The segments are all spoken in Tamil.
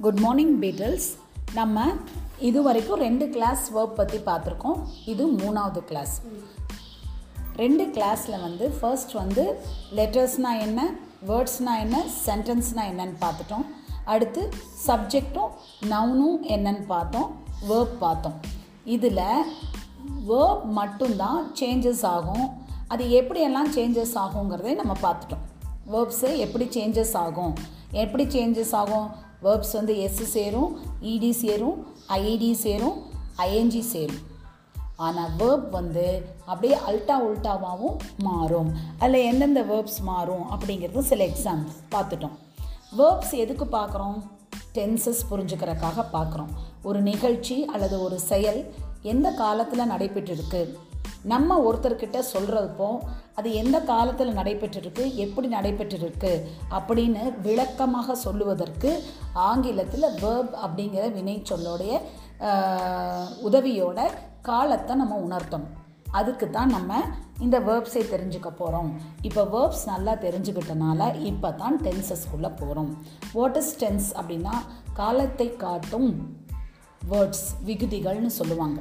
குட் மார்னிங் பீட்டில்ஸ் நம்ம இது வரைக்கும் ரெண்டு கிளாஸ் ஒர்க் பற்றி பார்த்துருக்கோம். இது மூணாவது கிளாஸ் ரெண்டு கிளாஸில் வந்து ஃபர்ஸ்ட் வந்து லெட்டர்ஸ்னால் என்ன வேர்ட்ஸ்னால் என்ன சென்டென்ஸ்னால் என்னன்னு பார்த்துட்டோம். அடுத்து சப்ஜெக்டும் நவுனும் என்னன்னு பார்த்தோம். வேர்ப் பார்த்தோம். இதில் வேர்ப் மட்டும்தான் சேஞ்சஸ் ஆகும். அது எப்படியெல்லாம் சேஞ்சஸ் ஆகுங்கிறதை நம்ம பார்த்துட்டோம். வேர்ப்ஸு எப்படி சேஞ்சஸ் ஆகும்? எப்படி சேஞ்சஸ் ஆகும்? வேர்ப்ஸ் வந்து எஸ் சேரும் இடி சேரும் ஐடி சேரும் ஐஎன்ஜி சேரும். ஆனால் வேர்ப் வந்து அப்படியே அல்ட்டா உல்ட்டாவாகவும் மாறும். அதில் எந்தெந்த வேர்ப்ஸ் மாறும் அப்படிங்கிறது சில எக்ஸாம்பிள்ஸ் பார்த்துட்டோம். வேர்ப்ஸ் எதுக்கு பார்க்குறோம்? டென்சஸ் புரிஞ்சுக்கிறக்காக பார்க்குறோம். ஒரு நிகழ்ச்சி அல்லது ஒரு செயல் எந்த காலத்தில் நடைபெற்றிருக்கு? நம்ம ஒருத்தர்கிட்ட சொல்கிறப்போ அது எந்த காலத்தில் நடைபெற்றிருக்கு எப்படி நடைபெற்றிருக்கு அப்படின்னு விளக்கமாக சொல்லுவதற்கு ஆங்கிலத்தில் வேர்ப் அப்படிங்கிற வினை சொல்லோடைய உதவியோட காலத்தை நம்ம உணர்த்தணும். அதுக்கு தான் நம்ம இந்த வேர்ப்ஸை தெரிஞ்சுக்க போகிறோம் இப்போ வேர்ப்ஸ் நல்லா தெரிஞ்சுக்கிட்டனால இப்போ தான் டென்சஸ்க்குள்ளே போகிறோம் வாட் இஸ் டென்ஸ் அப்படின்னா காலத்தை காட்டும் வேர்ட்ஸ் விகுதிகள்னு சொல்லுவாங்க.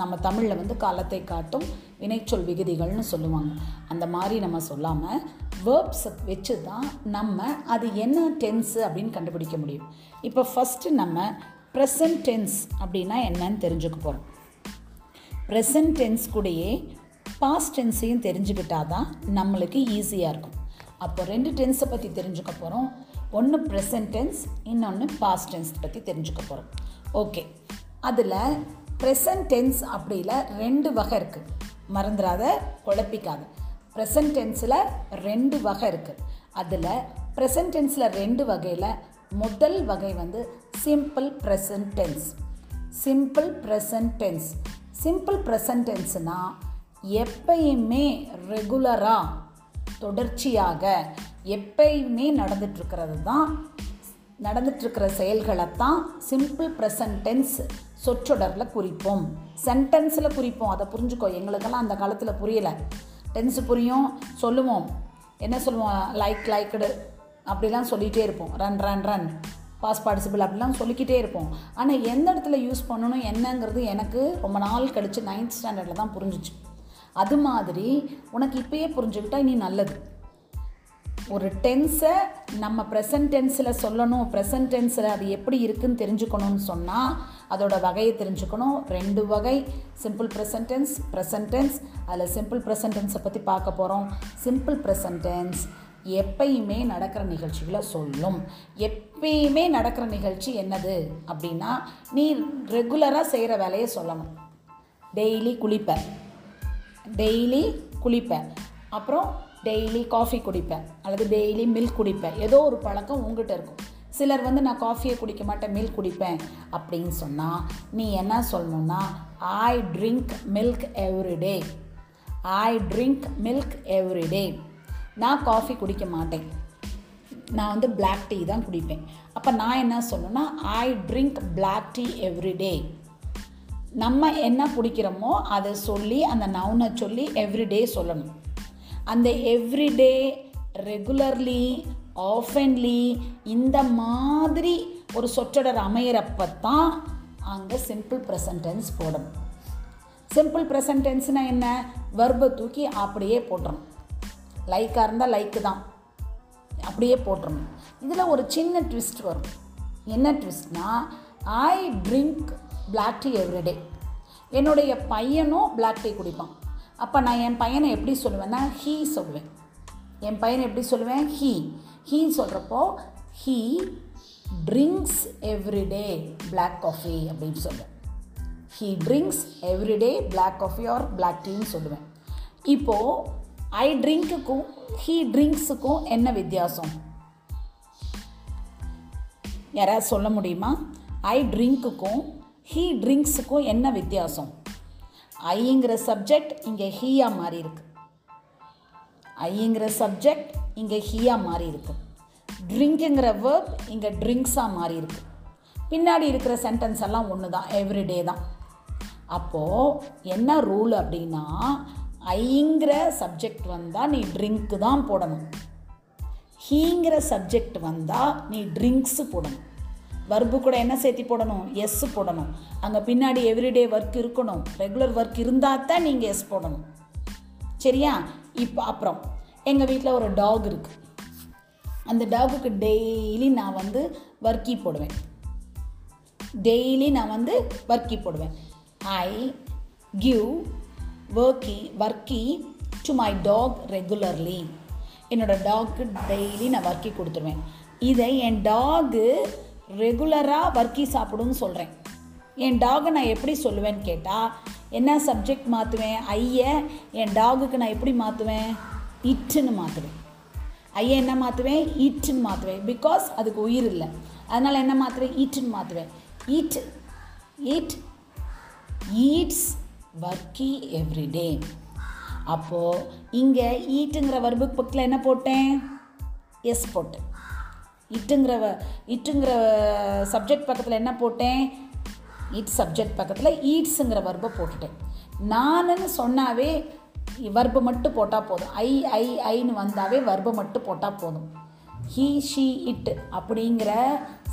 நம்ம தமிழில் வந்து காலத்தை காட்டும் வினைச்சொல் விகுதிகள்னு சொல்லுவாங்க. அந்த மாதிரி நம்ம சொல்லாமல் வேர்ப்ஸை வச்சு தான் நம்ம அது என்ன டென்ஸு அப்படின்னு கண்டுபிடிக்க முடியும். இப்போ ஃபஸ்ட்டு நம்ம ப்ரெசன்ட் டென்ஸ் அப்படின்னா என்னன்னு தெரிஞ்சுக்க போகிறோம் ப்ரெசன்ட் டென்ஸ் கூடயே பாஸ்ட் டென்ஸையும் தெரிஞ்சுக்கிட்டா தான் நம்மளுக்கு ஈஸியாக இருக்கும். அப்போ ரெண்டு டென்ஸை பற்றி தெரிஞ்சுக்க போகிறோம் ஒன்று ப்ரெசன்ட் டென்ஸ் இன்னொன்று பாஸ்ட் டென்ஸ் பற்றி தெரிஞ்சுக்க போகிறோம் ஓகே அதில் ப்ரெசன்ட் டென்ஸ் அப்படியில் ரெண்டு வகை இருக்குது மறந்துடாத குழப்பிக்காத. ப்ரெசன்ட் டென்ஸில் ரெண்டு வகை இருக்குது அதில் ப்ரெசன்ட் டென்ஸில் ரெண்டு வகையில் முதல் வகை வந்து simple present tense simple present tense simple present டென்ஸ்னால் எப்பயுமே ரெகுலராக தொடர்ச்சியாக எப்பயுமே நடந்துட்டுருக்கிறது தான் நடந்துட்டுருக்கிற செயல்களை தான் சிம்பிள் ப்ரெசன்ட் டென்ஸ் சொற்றொடரில் குறிப்போம். சென்டென்ஸில் குறிப்போம். அதை புரிஞ்சுக்கோ. எங்களுக்கெல்லாம் அந்த காலத்தில் புரியலை. டென்ஸு புரியும். சொல்லுவோம். என்ன சொல்லுவோம்? லைக் லைக்டு அப்படிலாம் சொல்லிகிட்டே இருப்போம். Run run run past participle அப்படிலாம் சொல்லிக்கிட்டே இருப்போம். ஆனால் எந்த இடத்துல யூஸ் பண்ணணும் என்னங்கிறது எனக்கு ரொம்ப நாள் கழித்து நைன்த் ஸ்டாண்டர்டில் தான் புரிஞ்சிச்சு. அது மாதிரி உனக்கு இப்போயே புரிஞ்சுக்கிட்டா இனி நல்லது. ஒரு டென்ஸை நம்ம ப்ரெசன்ட் டென்ஸில் சொல்லணும். ப்ரெசன்ட் டென்ஸில் அது எப்படி இருக்குன்னு தெரிஞ்சுக்கணும்னு சொன்னால் அதோட வகையை தெரிஞ்சுக்கணும். ரெண்டு வகை. Simple present tense present tense அதில் சிம்பிள் ப்ரெசன்ட் டென்ஸை பற்றி பார்க்க போகிறோம் சிம்பிள் ப்ரெசன்ட் டென்ஸ் எப்பயுமே நடக்கிற நிகழ்ச்சிகளை சொல்லும். எப்பயுமே நடக்கிற நிகழ்ச்சி என்னது? அப்படின்னா நீ ரெகுலராக செய்கிற வேலையை சொல்லணும். டெய்லி குளிப்ப. டெய்லி குளிப்ப. அப்புறம் டெய்லி காஃபி குடிப்பேன். அல்லது டெய்லி மில்க் குடிப்பேன். ஏதோ ஒரு பழக்கம் உங்ககிட்ட இருக்கும். சிலர் வந்து நான் காஃபியை குடிக்க மாட்டேன் மில்க் குடிப்பேன். அப்படின்னு சொன்னால் நீ என்ன சொல்லணும்னா I drink milk every day I drink milk every day நான் காஃபி குடிக்க மாட்டேன். நான் வந்து பிளாக் டீ தான் குடிப்பேன். அப்போ நான் என்ன சொல்லணும்னா I drink black tea every day நம்ம என்ன குடிக்கிறோமோ அதை சொல்லி அந்த நவுனை சொல்லி எவ்ரிடே சொல்லணும். அந்த எவ்ரிடே ரெகுலர்லி ஆஃபன்லி இந்த மாதிரி ஒரு சொற்றொடர் அமையிறப்ப தான் அங்கே சிம்பிள் ப்ரெசன்டென்ஸ் போடணும் சிம்பிள் ப்ரெசன்டென்ஸ்னால் என்ன? வர்பை தூக்கி அப்படியே போட்டுறணும். லைக்காக இருந்தால் லைக்கு தான். அப்படியே போட்டுறணும். இதில் ஒரு சின்ன ட்விஸ்ட் வரும். என்ன ட்விஸ்ட்னால் I drink black tea every day என்னுடைய பையனும் பிளாக் டீ குடிப்பான். அப்போ நான் என் பையனை எப்படி சொல்லுவேன்னா ஹீ சொல்லுவேன். என் பையனை எப்படி சொல்லுவேன்? ஹீ ஹீ சொல்கிறப்போ he drinks every day black coffee அப்படின்னு சொல்லுவேன். He drinks every day black coffee or black டீன்னு சொல்லுவேன். இப்போது ஐ ட்ரிங்க்குக்கும் ஹீ ட்ரிங்க்ஸுக்கும் என்ன வித்தியாசம்? யாராவது சொல்ல முடியுமா? ஐ ட்ரிங்க்குக்கும் ஹீ ட்ரிங்க்ஸுக்கும் என்ன வித்தியாசம்? ஐங்கிற சப்ஜெக்ட் இங்கே ஹீயா மாறி இருக்கு ஐங்கிற சப்ஜெக்ட் இங்கே ஹீயா மாறி இருக்கு ட்ரிங்க்குங்கிற வேர்ப் இங்கே ட்ரிங்க்ஸாக மாறி இருக்கு பின்னாடி இருக்கிற சென்டென்ஸ் எல்லாம் ஒன்று தான் எவ்ரிடே தான். அப்போது என்ன ரூல் அப்படின்னா ஐங்கிற சப்ஜெக்ட் வந்தால் நீ ட்ரிங்க்கு தான் போடணும். ஹீங்கிற சப்ஜெக்ட் வந்தால் நீ ட்ரிங்க்ஸு போடணும். வர்பு கூட என்ன சேர்த்தி போடணும்? எஸ் போடணும். அங்கே பின்னாடி எவ்ரிடே ஒர்க் இருக்கணும். ரெகுலர் ஒர்க் இருந்தால் தான் நீங்கள் எஸ் போடணும். சரியா? இப்போ அப்புறம் எங்கள் வீட்டில் ஒரு டாக் இருக்குது அந்த டாகுக்கு டெய்லி நான் வந்து வர்க்கி போடுவேன். டெய்லி நான் வந்து வர்க்கி போடுவேன். ஐ கிவ் ஒர்க்கி வர்க்கி டு மை டாக் ரெகுலர்லி என்னோடய டாக்கு டெய்லி நான் வர்க்கி கொடுத்துருவேன். இதை என் டாகு ரெகுலராக வர்க்கி சாப்பிடுன்னு சொல்கிறேன் என் டாகை நான் எப்படி சொல்லுவேன்னு கேட்டால் என்ன சப்ஜெக்ட் மாற்றுவேன் ஐயை என் டாகுக்கு நான் எப்படி மாற்றுவேன் இட்டுன்னு மாற்றுவேன் ஐயை என்ன மாற்றுவேன் ஈட்டுன்னு மாற்றுவேன் பிகாஸ் அதுக்கு உயிர் இல்லை. அதனால் என்ன மாற்றுவேன் ஈட்டுன்னு மாற்றுவேன் ஈட் ஈட் ஈட்ஸ் வர்க்கி எவ்ரிடே அப்போது இங்கே ஈட்டுங்கிற வர்பு பக்கத்தில் என்ன போட்டேன்? எஸ் போட்டேன். இட்டுங்கிற வ- இட்டுங்கிற சப்ஜெக்ட் பக்கத்தில் என்ன போட்டேன்? இட் சப்ஜெக்ட் பக்கத்தில் ஈட்ஸுங்கிற வர்பை போட்டுட்டேன். நானுன்னு சொன்னாவே வர்பு மட்டும் போட்டால் போதும். ஐ ஐ ஐன்னு வந்தாவே வர்பு மட்டும் போட்டால் போதும். ஹீ ஷீ இட் அப்படிங்கிற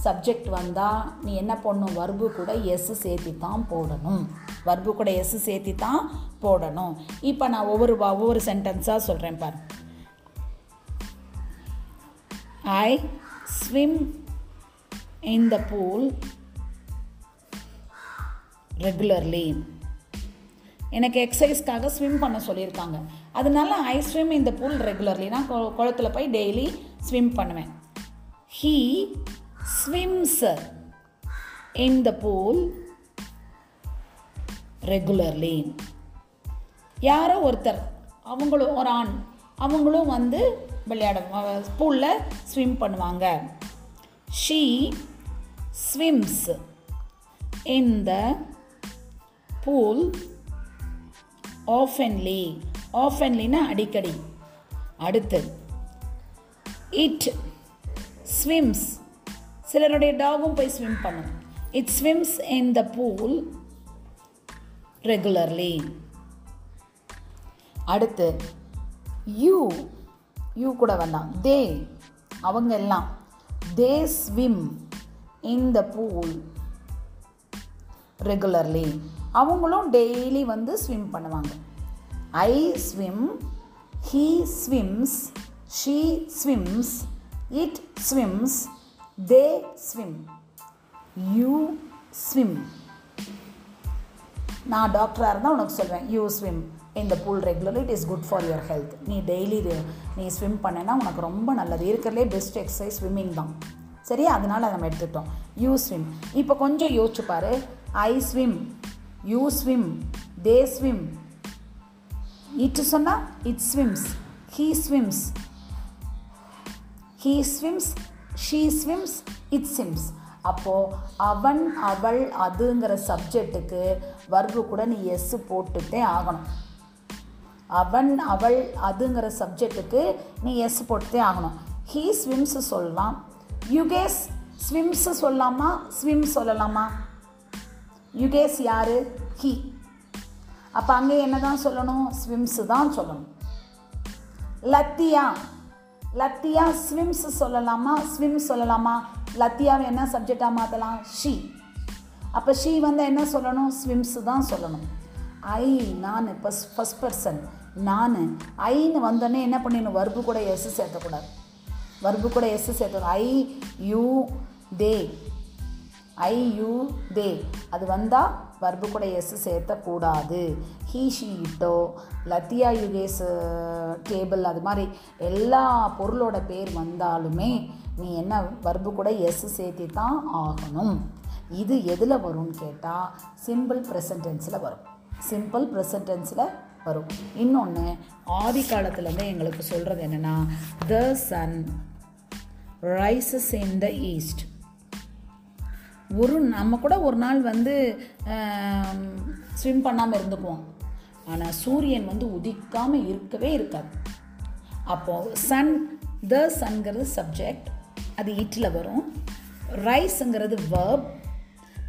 சப்ஜெக்ட் வந்தால் நீ என்ன பண்ணணும் வர்பு கூட எஸ் சேர்த்தி தான் போடணும். வர்பு கூட எஸ் சேர்த்தி தான் போடணும். இப்போ நான் ஒவ்வொரு ஒவ்வொரு சென்டென்ஸாக சொல்கிறேன் பாரு. ஐ swim in the pool regularly. எனக்கு எக்ஸசைஸ்க்காக ஸ்விம் பண்ண சொல்லியிருக்காங்க. அதனால I swim in the pool regularly நான் கொ- குளத்துல போய் டெய்லி ஸ்விம் பண்ணுவேன். He swims in the pool regularly யாரோ ஒருத்தர் அவங்களும் ஒரு ஆண் அவங்களும் வந்து விளையாடுவாங்க பூலில் ஸ்விம் பண்ணுவாங்க. She swims in the pool oftenly ஆஃபன்லினா அடிக்கடி. அடுத்து இட் ஸ்விம்ஸ் சிலருடைய டாகும் போய் ஸ்விம் பண்ணும். It swims in the pool regularly அடுத்து யூ யூ கூட வேண்டாம். தே அவங்க எல்லாம். They swim in the pool regularly அவங்களும் டெய்லி வந்து ஸ்விம் பண்ணுவாங்க. I swim he swims she swims it swims they swim you swim நான் டாக்டராக இருந்தால் உனக்கு சொல்வேன் you swim in the pool regularly it is good for your health நீ டெய்லி நீ ஸ்விம் பண்ணேன்னா உனக்கு ரொம்ப நல்லது. இருக்கிறதுலே பெஸ்ட் எக்ஸசைஸ் ஸ்விம்மிங் தான். சரியா? அதனால் நம்ம எடுத்துட்டோம் யூ ஸ்விம் இப்போ கொஞ்சம் யோசிச்சு பாரு. I swim you swim they swim it சொன்னால் it swims he swims he swims she swims it swims அப்போது அவன் அவள் அதுங்கிற சப்ஜெக்ட்டுக்கு வர்பு கூட நீ எஸ் போட்டுட்டே ஆகணும். அவன் அவள் அதுங்கிற சப்ஜெக்ட்டுக்கு நீ எஸ் போட்டுதே ஆகணும். ஹீ ஸ்விம்ஸ் சொல்லலாம். யுகேஷ் ஸ்விம்ஸ் சொல்லலாமா ஸ்விம் சொல்லலாமா? யுகேஷ் யாரு? ஹீ அப்போ அங்கே என்ன தான் சொல்லணும்? ஸ்விம்ஸ் தான் சொல்லணும். லத்தியா. லத்தியா ஸ்விம்ஸ் சொல்லலாமா? ஸ்விம் சொல்லலாமா? லத்தியாவை என்ன சப்ஜெக்டாக மாற்றலாம் ஷீ அப்போ ஷீ வந்து என்ன சொல்லணும்? ஸ்விம்ஸ் தான் சொல்லணும். ஐ நான் ஃபஸ்ட் ஃபஸ்ட் பர்சன் நான் ஐன்னு வந்தோடனே என்ன பண்ணிடணும்? வர்பு கூட எஸ் சேர்த்தக்கூடாது வர்பு கூட S சேர்த்தணும் I you they I you they அது வந்தால் வர்பு கூட எஸ் சேர்த்தக்கூடாது. ஹீ ஷீ இட்டோ லத்தியா யுகேஸ் டேபிள் அது மாதிரி எல்லா பொருளோட பேர் வந்தாலுமே நீ என்ன வர்பு கூட எஸ் சேர்த்தி தான் ஆகணும். இது எதில் வரும்னு கேட்டால் சிம்பிள் ப்ரெசன்டென்ஸில் வரும். சிம்பிள் ப்ரெசன்டென்ஸில் வரும். இன்னொன்று ஆதி காலத்துலேருந்து எங்களுக்கு சொல்கிறது என்னென்னா the sun rises in the east ஒரு நம்ம கூட ஒரு நாள் வந்து ஸ்விம் பண்ணாமல் இருந்துக்குவோம். ஆனால் சூரியன் வந்து உதிக்காமல் இருக்கவே இருக்காது. அப்போது சன் த சன்கிறது சப்ஜெக்ட் அது இட்டில் வரும். ரைஸுங்கிறது வேர்ப்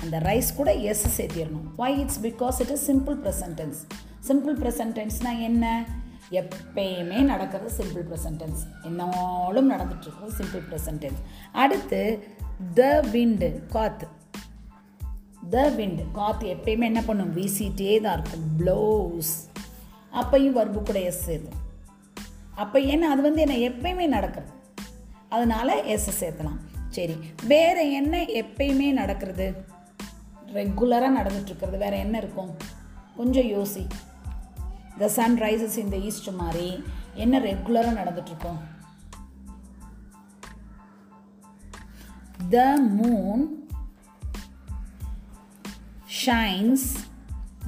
அந்த ரைஸ் கூட S சேர்த்திடணும். Why it's because it is simple present tense simple ப்ரெசன்டென்ஸ்னால் என்ன? எப்பயுமே நடக்கிறது சிம்பிள் ப்ரெசன்டென்ஸ் என்னாலும் நடந்துட்டுருக்கிறது சிம்பிள் ப்ரெசன்டென்ஸ் அடுத்து த விண்டு காற்று த விண்டு காற்று எப்பயுமே என்ன பண்ணும்? வீசிட்டே தான் இருக்கும். ப்ளவுஸ் அப்பையும் வர்பு கூட எஸ் சேர்த்தும் அப்போ ஏன்னா அது வந்து என்ன? எப்பயுமே நடக்கிறது அதனால் எஸ் சேர்த்தலாம். சரி. வேறு என்ன எப்பயுமே நடக்கிறது? ரெகுலராக நடந்துட்டுருக்கிறது. வேறு என்ன இருக்கும்? கொஞ்சம் யோசி. The sun rises in the east மாதிரி என்ன ரெகுலராக நடந்துட்டுருக்கோம்? த மூன் ஷைன்ஸ்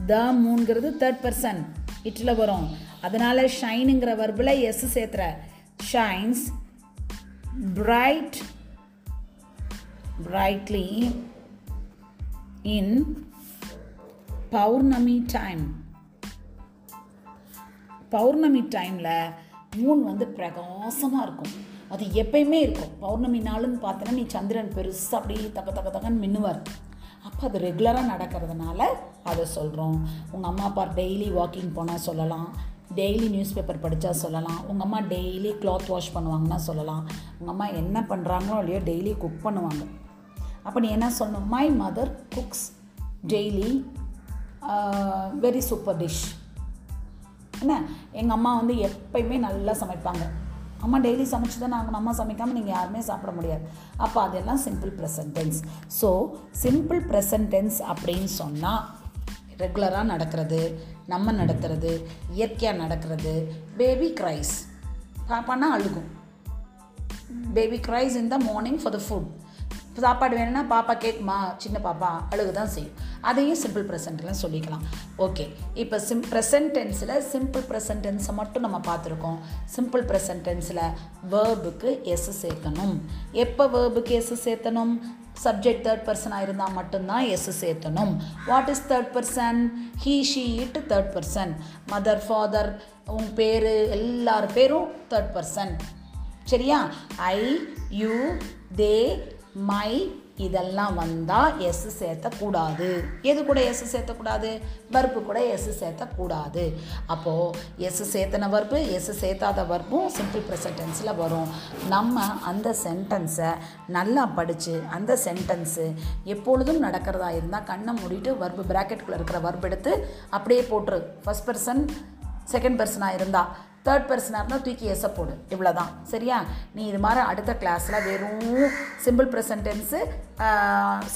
த மூன்கிறது தேர்ட் பர்சன் இட்டில் வரும். அதனால் ஷைனுங்கிற வர்பில் எஸ் சேர்த்துற. ஷைன்ஸ் பிரைட் பிரைட்லி இன் பௌர்ணமி டைம் பௌர்ணமி டைமில் மூன் வந்து பிரகாசமாக இருக்கும். அது எப்பயுமே இருக்கும். பௌர்ணமி நாளுன்னு பார்த்தோன்னா நீ சந்திரன் பெருசாக அப்படியே தக்க தக்க தக்கன்னு மின்னுவார். அப்போ அது ரெகுலராக நடக்கிறதுனால அதை சொல்கிறோம் உங்கள் அம்மா அப்பா டெய்லி வாக்கிங் போனால் சொல்லலாம். டெய்லி நியூஸ் பேப்பர் படித்தா சொல்லலாம். உங்கள் அம்மா டெய்லி கிளாத் வாஷ் பண்ணுவாங்கன்னா சொல்லலாம். உங்கள் அம்மா என்ன பண்ணுறாங்களோ இல்லையோ டெய்லி குக் பண்ணுவாங்க. அப்போ நீ என்ன சொல்லணும்? My mother cooks daily very super dish என்ன? எங்கள் அம்மா வந்து எப்பயுமே நல்லா சமைப்பாங்க. அம்மா டெய்லி சமைச்சு தான் நாங்கள் அம்மா சமைக்காமல் நீங்கள் யாருமே சாப்பிட முடியாது. அப்போ அதெல்லாம் simple present tense so simple present tense அப்படின்னு சொன்னால் ரெகுலராக நடக்கிறது நம்ம நடத்துறது இயற்கையாக நடக்கிறது பேபி க்ரைஸ் பாப்பானா அழுகும். Baby cries in the morning for the food சாப்பாடு வேணும்னா பாப்பா கேட்குமா சின்ன பாப்பா அழுகு தான் செய்யும். அதையும் சிம்பிள் ப்ரெசன்ட்லாம் சொல்லிக்கலாம். ஓகே இப்போ சிம் ப்ரெசன்ட் டென்ஸில் சிம்பிள் ப்ரெசன்ட் டென்ஸை மட்டும் நம்ம பார்த்துருக்கோம். சிம்பிள் ப்ரெசன்ட் டென்ஸில் வேர்புக்கு எஸ் சேர்க்கணும். எப்போ வேர்புக்கு எஸ் சேர்த்தணும்? சப்ஜெக்ட் தேர்ட் பர்சனாக இருந்தால் மட்டும்தான் S சேர்த்தணும். What is third person he she it third person mother father உன் பேர் எல்லார் பேரும் தேர்ட் பர்சன் சரியா? ஐ யூ தே மை இதெல்லாம் வந்தால் எஸ் சேர்த்தக்கூடாது. எது கூட எஸ் சேர்த்தக்கூடாது? வர்ப்பு கூட எஸ் சேர்த்தக்கூடாது. அப்போது எஸ் சேர்த்தன வர்ப்பு எஸ் சேர்த்தாத வர்ப்பும் சிம்பிள் ப்ரெசன்டென்ஸில் வரும். நம்ம அந்த சென்டென்ஸை நல்லா படித்து அந்த சென்டென்ஸு எப்பொழுதும் நடக்கிறதா இருந்தால் கண்ணை மூடிட்டு வர்ப்பு ப்ராக்கெட்டுக்குள்ளே இருக்கிற வர்ப் எடுத்து அப்படியே போட்டுரு. ஃபஸ்ட் பர்சன் செகண்ட் பர்சனாக இருந்தால் தேர்ட் பர்சனாக இருந்தால் தூக்கி எச போடு. இவ்வளோ தான் சரியா? நீ இது மாதிரி அடுத்த கிளாஸில் வெறும் சிம்பிள் ப்ரெசன்டென்ஸு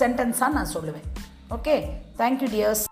சென்டென்ஸாக நான் சொல்லுவேன். Okay thank you tears